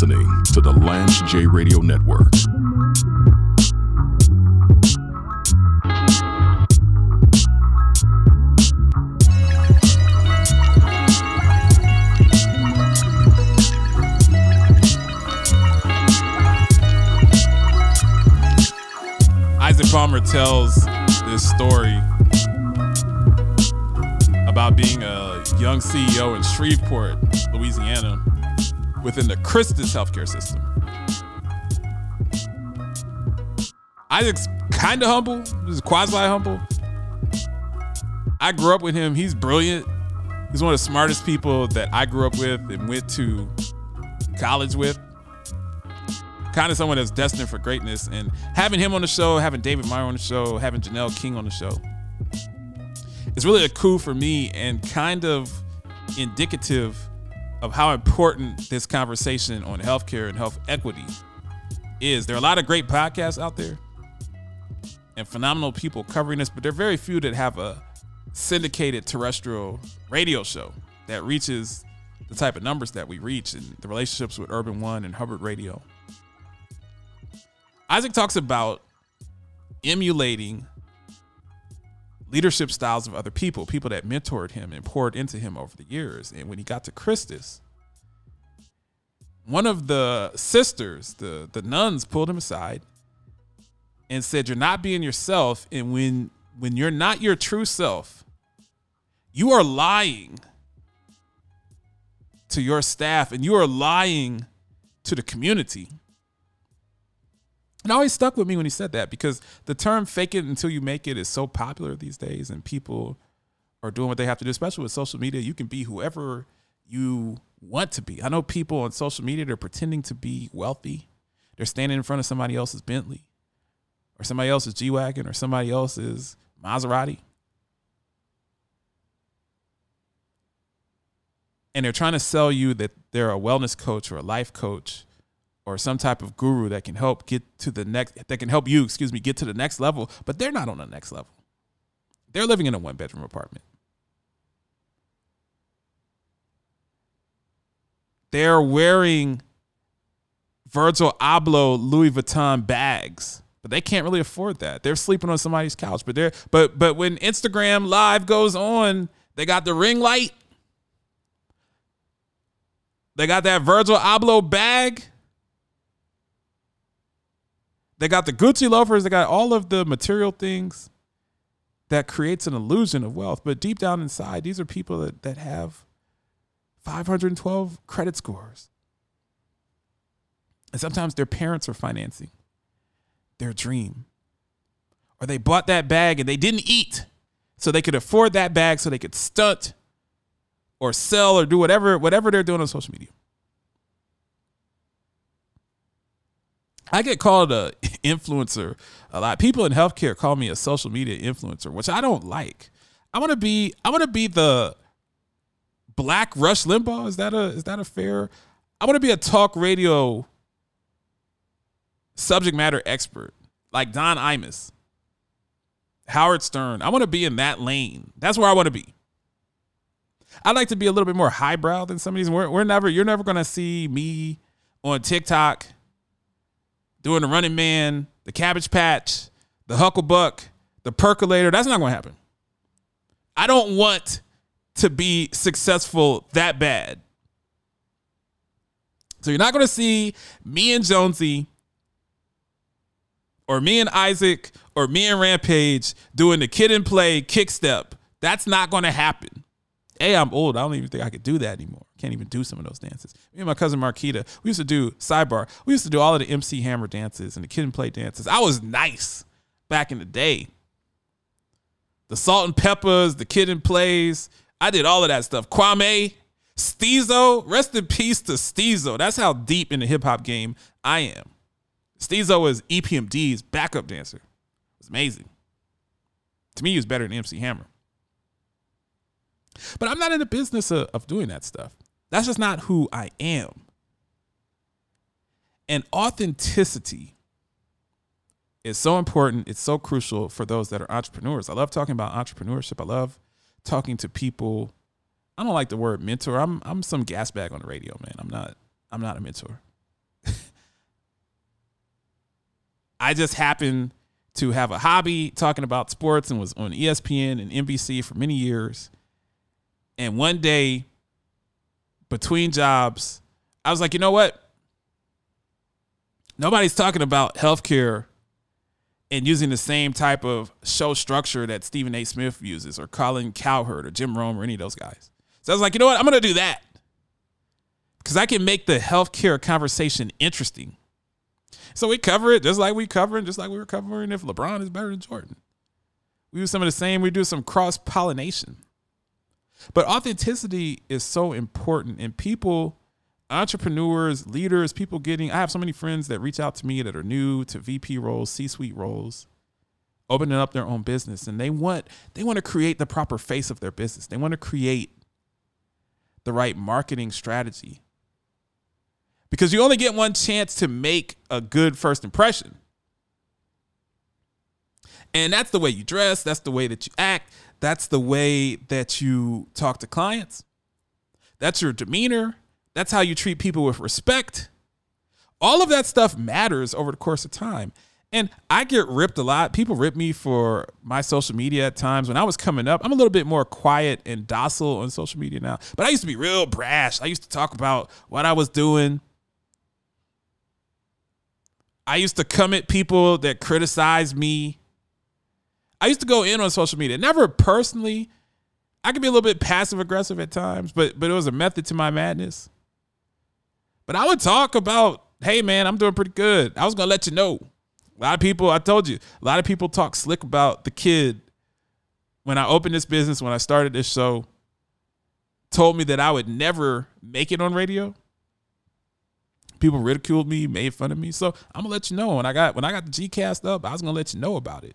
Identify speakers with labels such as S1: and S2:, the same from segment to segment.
S1: listening to the Lance J Radio Network.
S2: Isaac Palmer tells this story about being a young CEO in Shreveport, within the Christus healthcare system. Isaac's kind of humble, he's quasi humble. I grew up with him. He's brilliant. He's one of the smartest people that I grew up with and went to college with. Kind of someone that's destined for greatness. And having him on the show, having David Meyer on the show, having Janelle King on the show, it's really a coup for me and kind of indicative of how important this conversation on healthcare and health equity is. There are a lot of great podcasts out there and phenomenal people covering this, but there are very few that have a syndicated terrestrial radio show that reaches the type of numbers that we reach and the relationships with Urban One and Hubbard Radio. Isaac talks about emulating leadership styles of other people, people that mentored him and poured into him over the years. And when he got to Christus, one of the sisters, the the nuns, pulled him aside and said, "You're not being yourself, and when when you're not your true self, you are lying to your staff, and you are lying to the community." And always stuck with me when he said that because the term fake it until you make it is so popular these days and people are doing what they have to do, especially with social media. You can be whoever you want to be. I know people on social media, they're pretending to be wealthy. They're standing in front of somebody else's Bentley or somebody else's G Wagon or somebody else's Maserati. And they're trying to sell you that they're a wellness coach or a life coach or some type of guru that can help get to the next that can help you excuse me get to the next level but they're not on the next level. They're living in a one bedroom apartment. They're wearing Virgil Abloh Louis Vuitton bags but they can't really afford that. They're sleeping on somebody's couch but they're but but when Instagram live goes on they got the ring light. They got that Virgil Abloh bag they got the Gucci loafers. They got all of the material things that creates an illusion of wealth. But deep down inside, these are people that, that have 512 credit scores. And sometimes their parents are financing their dream. Or they bought that bag and they didn't eat. So they could afford that bag so they could stunt or sell or do whatever whatever they're doing on social media. I get called a influencer a lot. People in healthcare call me a social media influencer, which I don't like. I want to be I want to be the black Rush Limbaugh. Is that a is that a fair? I want to be a talk radio subject matter expert like Don Imus, Howard Stern. I want to be in that lane. That's where I want to be. I'd like to be a little bit more highbrow than some of these. We're, we're never you're never gonna see me on TikTok doing the running man, the cabbage patch, the hucklebuck, the percolator. That's not going to happen. I don't want to be successful that bad. So you're not going to see me and Jonesy or me and Isaac or me and Rampage doing the kid and play kick step. That's not going to happen. A, I'm old. I don't even think I could do that anymore. Can't even do some of those dances. Me and my cousin Marquita, we used to do sidebar. We used to do all of the MC Hammer dances and the kid and play dances. I was nice back in the day. The salt and peppers, the kid and plays. I did all of that stuff. Kwame, Stezo, rest in peace to Stezo. That's how deep in the hip hop game I am. Stezo was EPMD's backup dancer. It was amazing. To me, he was better than MC Hammer. But I'm not in the business of, of doing that stuff. That's just not who I am. And authenticity is so important. It's so crucial for those that are entrepreneurs. I love talking about entrepreneurship. I love talking to people. I don't like the word mentor. I'm I'm some gas bag on the radio, man. I'm not I'm not a mentor. I just happen to have a hobby talking about sports and was on ESPN and NBC for many years and one day, between jobs, I was like, you know what? Nobody's talking about healthcare and using the same type of show structure that Stephen A. Smith uses or Colin Cowherd or Jim Rome or any of those guys. So I was like, you know what? I'm going to do that because I can make the healthcare conversation interesting. So we cover it just like we cover just like we were covering if LeBron is better than Jordan. We do some of the same, we do some cross pollination. But authenticity is so important, and people, entrepreneurs, leaders, people getting, I have so many friends that reach out to me that are new to VP roles, C suite roles, opening up their own business, and they want they want to create the proper face of their business. They want to create the right marketing strategy because you only get one chance to make a good first impression. And that's the way you dress, that's the way that you act, that's the way that you talk to clients. That's your demeanor, that's how you treat people with respect. All of that stuff matters over the course of time. And I get ripped a lot. People rip me for my social media at times. When I was coming up, I'm a little bit more quiet and docile on social media now. But I used to be real brash. I used to talk about what I was doing. I used to come at people that criticized me. I used to go in on social media. Never personally. I could be a little bit passive aggressive at times, but but it was a method to my madness. But I would talk about, hey man, I'm doing pretty good. I was gonna let you know. A lot of people, I told you, a lot of people talk slick about the kid when I opened this business, when I started this show, told me that I would never make it on radio. People ridiculed me, made fun of me. So I'm gonna let you know when I got when I got the G cast up, I was gonna let you know about it.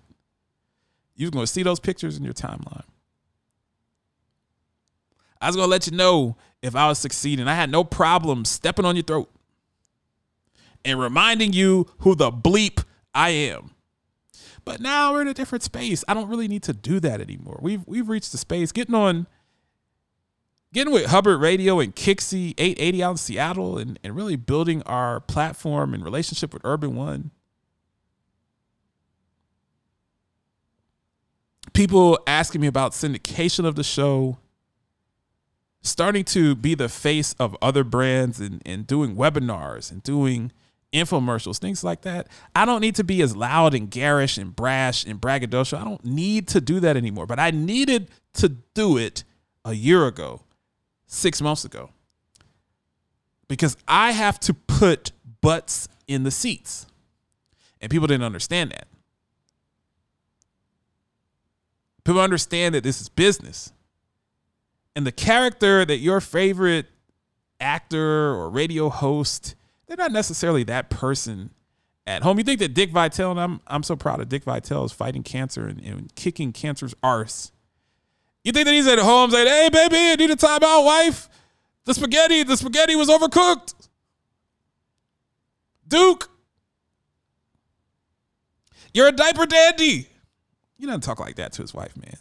S2: You was gonna see those pictures in your timeline. I was gonna let you know if I was succeeding. I had no problem stepping on your throat and reminding you who the bleep I am. But now we're in a different space. I don't really need to do that anymore. We've we've reached the space getting on getting with Hubbard Radio and KIXI 880 out in Seattle and, and really building our platform and relationship with Urban One. People asking me about syndication of the show, starting to be the face of other brands and, and doing webinars and doing infomercials, things like that. I don't need to be as loud and garish and brash and braggadocio. I don't need to do that anymore, but I needed to do it a year ago six months ago because I have to put butts in the seats. And people didn't understand that. People understand that this is business. And the character that your favorite actor or radio host, they're not necessarily that person at home. You think that Dick Vitale, and I'm I'm so proud of Dick Vitale is fighting cancer and, and kicking cancer's arse you think that he's at home saying, hey, baby, I need a timeout, wife? The spaghetti, the spaghetti was overcooked. Duke, you're a diaper dandy. He don't talk like that to his wife, man.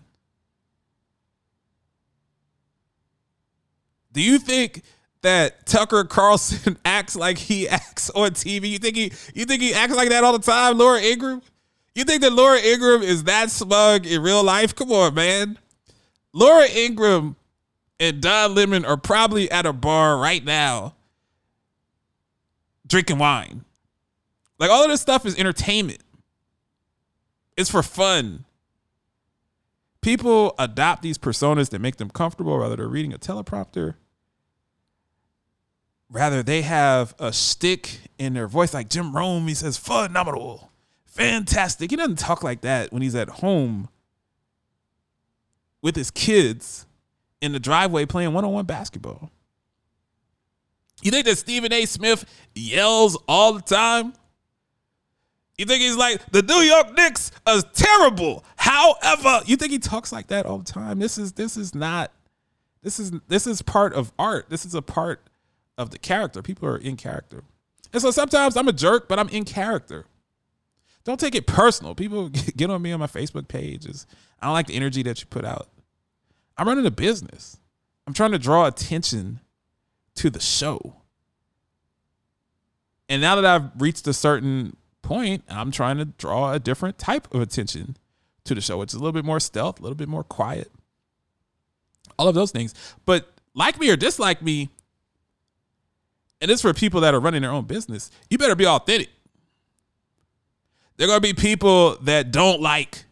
S2: Do you think that Tucker Carlson acts like he acts on TV? You think he you think he acts like that all the time, Laura Ingraham? You think that Laura Ingraham is that smug in real life? Come on, man. Laura Ingraham and Don Lemon are probably at a bar right now drinking wine. Like all of this stuff is entertainment. It's for fun. People adopt these personas that make them comfortable, whether they're reading a teleprompter. Rather, they have a stick in their voice, like Jim Rome. He says, phenomenal, fantastic. He doesn't talk like that when he's at home with his kids in the driveway playing one on one basketball. You think that Stephen A. Smith yells all the time? You think he's like the New York Knicks are terrible. However, you think he talks like that all the time? This is this is not this is this is part of art. This is a part of the character. People are in character. And so sometimes I'm a jerk, but I'm in character. Don't take it personal. People get on me on my Facebook pages. I don't like the energy that you put out. I'm running a business. I'm trying to draw attention to the show. And now that I've reached a certain point, I'm trying to draw a different type of attention to the show. It's a little bit more stealth, a little bit more quiet. All of those things. But like me or dislike me, and it's for people that are running their own business, you better be authentic. There are going to be people that don't like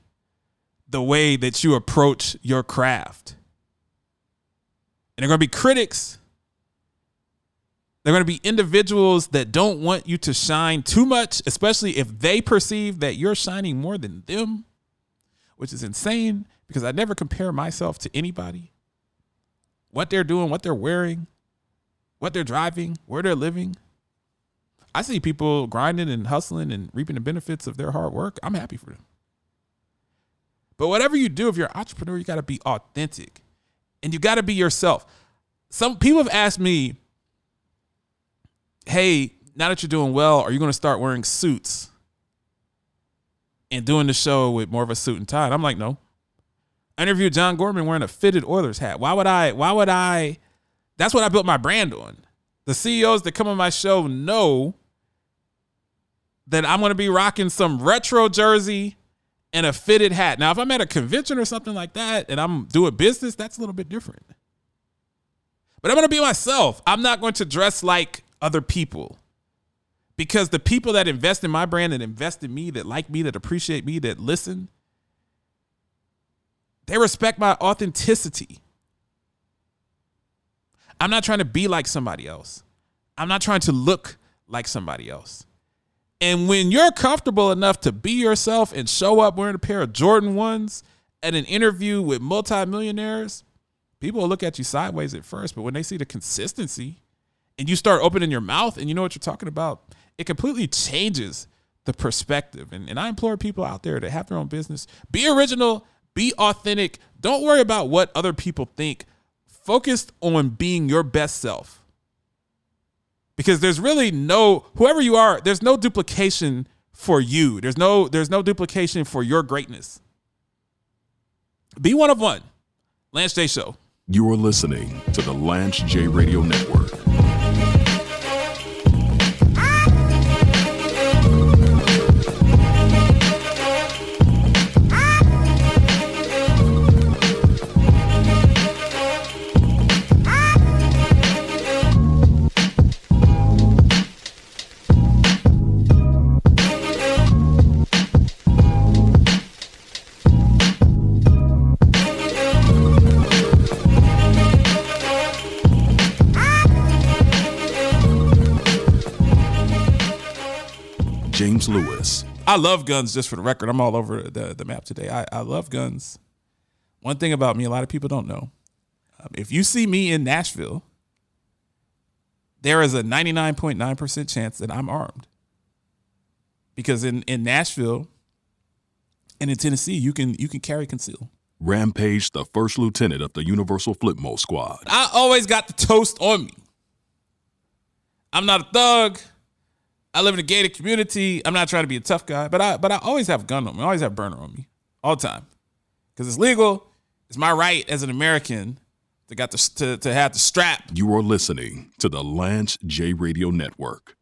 S2: the way that you approach your craft. And there are going to be critics. There are going to be individuals that don't want you to shine too much, especially if they perceive that you're shining more than them, which is insane because I never compare myself to anybody. What they're doing, what they're wearing, what they're driving, where they're living. I see people grinding and hustling and reaping the benefits of their hard work. I'm happy for them. But whatever you do, if you're an entrepreneur, you got to be authentic and you got to be yourself. Some people have asked me, hey, now that you're doing well, are you going to start wearing suits and doing the show with more of a suit and tie? And I'm like, no. I interviewed John Gorman wearing a fitted Oilers hat. Why would I? Why would I? That's what I built my brand on. The CEOs that come on my show know that I'm going to be rocking some retro jersey and a fitted hat. Now, if I'm at a convention or something like that and I'm doing business, that's a little bit different. But I'm going to be myself. I'm not going to dress like other people because the people that invest in my brand and invest in me, that like me, that appreciate me, that listen, they respect my authenticity. I'm not trying to be like somebody else. I'm not trying to look like somebody else. And when you're comfortable enough to be yourself and show up wearing a pair of Jordan 1s at an interview with multimillionaires, people will look at you sideways at first, but when they see the consistency and you start opening your mouth and you know what you're talking about, it completely changes the perspective. And, and I implore people out there to have their own business, be original, be authentic. Don't worry about what other people think. Focus on being your best self because there's really no whoever you are there's no duplication for you there's no there's no duplication for your greatness be one of one lance j show
S1: You are listening to the Lance J Radio Network. James Lewis,
S2: i love guns just for the record. I'm all over the, the map today. I, I love guns. One thing about me a lot of people don't know. Um, if you see me in nashville there is a 99.9% chance that i'm armed. Because in, in nashville and in tennessee you can you can carry conceal.
S1: Rampage, the first lieutenant of the Universal Flipmo Squad.
S2: I always got the toast on me. I'm not a thug. I live in a gated community. I'm not trying to be a tough guy, but I but I always have gun on me. I always have burner on me all the time because it's legal. It's my right as an American to got the, to to have the strap.
S1: You are listening to the Lance J Radio Network.